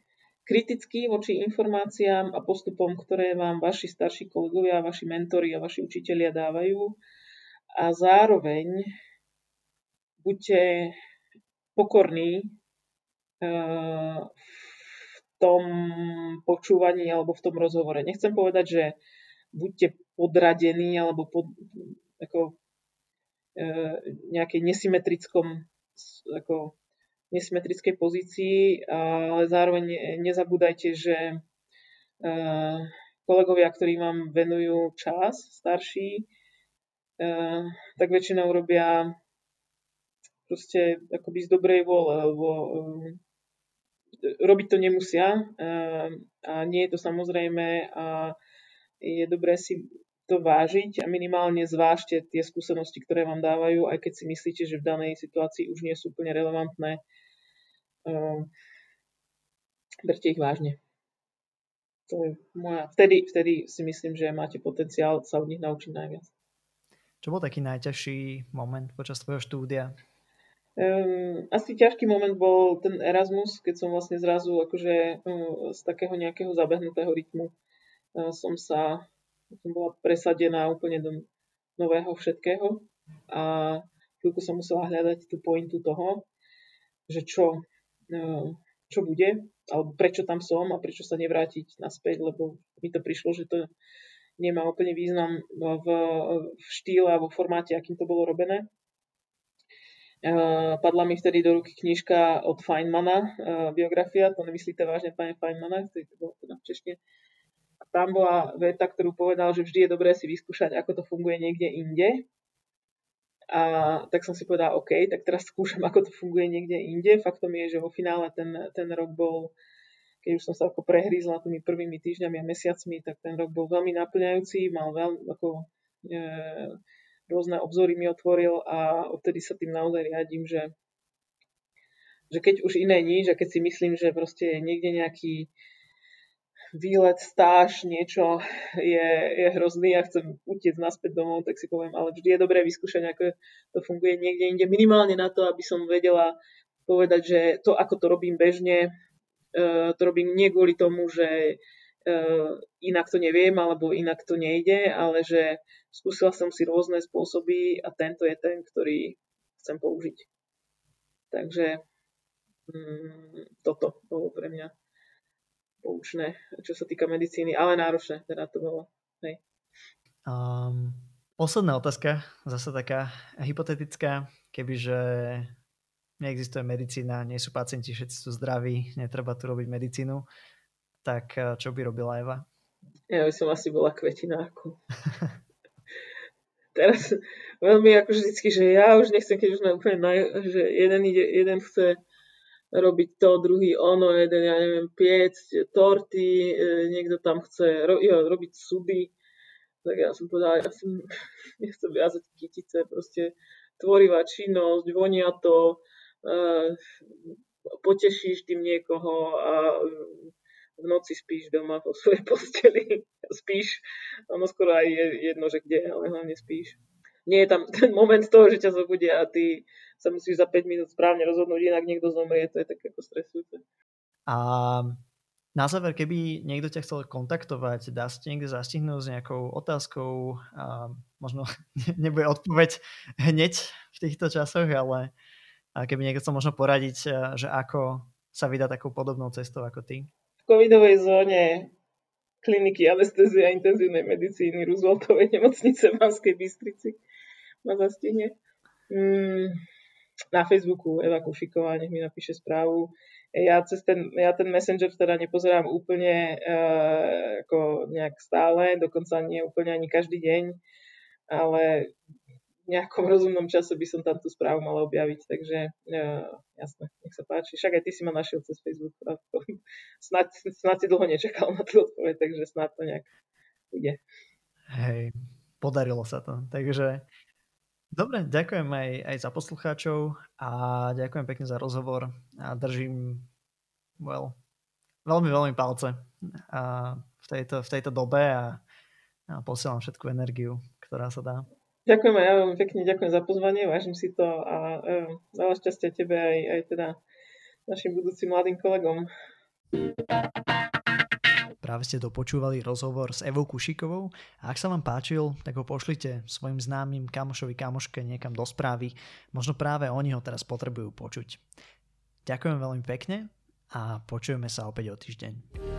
kritickí voči informáciám a postupom, ktoré vám vaši starší kolegovia, vaši mentori a vaši učitelia dávajú. A zároveň buďte pokorní uh, v tom počúvaní alebo v tom rozhovore. Nechcem povedať, že buďte podradení alebo pod, ako, e, nejakej nesymetrickom ako, nesymetrickej pozícii, ale zároveň nezabúdajte, že e, kolegovia, ktorí vám venujú čas, starší, e, tak väčšinou robia proste akoby z dobrej vôle, lebo e, robiť to nemusia e, a nie je to samozrejme a je dobré si to vážiť a minimálne zvážte tie skúsenosti, ktoré vám dávajú, aj keď si myslíte, že v danej situácii už nie sú úplne relevantné. Um, berte ich vážne. To je moja... Vtedy, vtedy si myslím, že máte potenciál sa od nich naučiť najviac. Čo bol taký najťažší moment počas tvojho štúdia? Um, asi ťažký moment bol ten Erasmus, keď som vlastne zrazu akože um, z takého nejakého zabehnutého rytmu som sa som bola presadená úplne do nového všetkého a chvíľku som musela hľadať tú pointu toho, že čo, e, čo bude, alebo prečo tam som a prečo sa nevrátiť naspäť, lebo mi to prišlo, že to nemá úplne význam v, v štýle alebo v formáte, akým to bolo robené. E, padla mi vtedy do ruky knižka od Feynmana, e, biografia, to nemyslíte vážne, pane Feynmana, ktorý to bol teda v češtine, tam bola veta, ktorú povedal, že vždy je dobré si vyskúšať, ako to funguje niekde inde. A tak som si povedal, OK, tak teraz skúšam, ako to funguje niekde inde. Faktom je, že vo finále ten, ten rok bol, keď už som sa ako prehrízla tými prvými týždňami a mesiacmi, tak ten rok bol veľmi naplňajúci, mal veľmi ako e, rôzne obzory mi otvoril a odtedy sa tým naozaj riadím, že, že keď už iné nič a keď si myslím, že proste je niekde nejaký výlet, stáž, niečo je, je hrozný a chcem utiecť naspäť domov, tak si poviem, ale vždy je dobré vyskúšať, ako to funguje niekde inde. Minimálne na to, aby som vedela povedať, že to, ako to robím bežne, uh, to robím nie kvôli tomu, že uh, inak to neviem alebo inak to nejde, ale že skúsila som si rôzne spôsoby a tento je ten, ktorý chcem použiť. Takže um, toto bolo pre mňa poučné, čo sa týka medicíny, ale náročné teda to bolo. Hej. Um, posledná otázka, zase taká hypotetická, kebyže neexistuje medicína, nie sú pacienti, všetci sú zdraví, netreba tu robiť medicínu, tak eh, čo by robila Eva? Ja by som asi bola kvetináku. <laughs> Teraz veľmi ako vždycky, že ja už nechcem, keď už sme úplne, naj, že jeden, ide, jeden chce robiť to, druhý ono, jeden, ja neviem, piec, torty, e, niekto tam chce ro, jo, robiť suby. Tak ja som povedala, ja som, <laughs> nechcem viazať kytice, proste tvorivá činnosť, vonia to, uh, potešíš tým niekoho a v noci spíš doma vo svojej <laughs> posteli. spíš, ono skoro aj je jedno, že kde, ale hlavne spíš. Nie je tam ten moment toho, že ťa zobudia a ty sa musíš za 5 minút správne rozhodnúť, inak niekto zomrie, to je také ako stresujúce. A Na záver, keby niekto ťa chcel kontaktovať, dá sa niekde zastihnúť s nejakou otázkou a možno <laughs> nebude odpoveď hneď v týchto časoch, ale keby niekto chcel možno poradiť, že ako sa vydá takou podobnou cestou ako ty. V covidovej zóne kliniky anestezie a intenzívnej medicíny Rooseveltovej nemocnice v Banskej Bystrici ma zastihne. Mm, na Facebooku Eva Kušiková, nech mi napíše správu ja, cez ten, ja ten Messenger teda nepozerám úplne uh, ako nejak stále, dokonca nie úplne ani každý deň, ale v nejakom rozumnom čase by som tam tú správu mala objaviť, takže uh, jasné, nech sa páči. Však aj ty si ma našiel cez Facebook a to, <laughs> snad, snad si dlho nečakal na tú odpoveď, takže snad to nejak ide. Hej, podarilo sa to. Takže Dobre, ďakujem aj, aj za poslucháčov a ďakujem pekne za rozhovor a držím well, veľmi, veľmi palce a v, tejto, v tejto dobe a, a posielam všetku energiu, ktorá sa dá. Ďakujem aj ja veľmi pekne, ďakujem za pozvanie, vážim si to a um, veľa šťastia tebe aj, aj teda našim budúcim mladým kolegom. Práve ste dopočúvali rozhovor s Evou Kušikovou a ak sa vám páčil, tak ho pošlite svojim známym kamošovi, kamoške niekam do správy. Možno práve oni ho teraz potrebujú počuť. Ďakujem veľmi pekne a počujeme sa opäť o týždeň.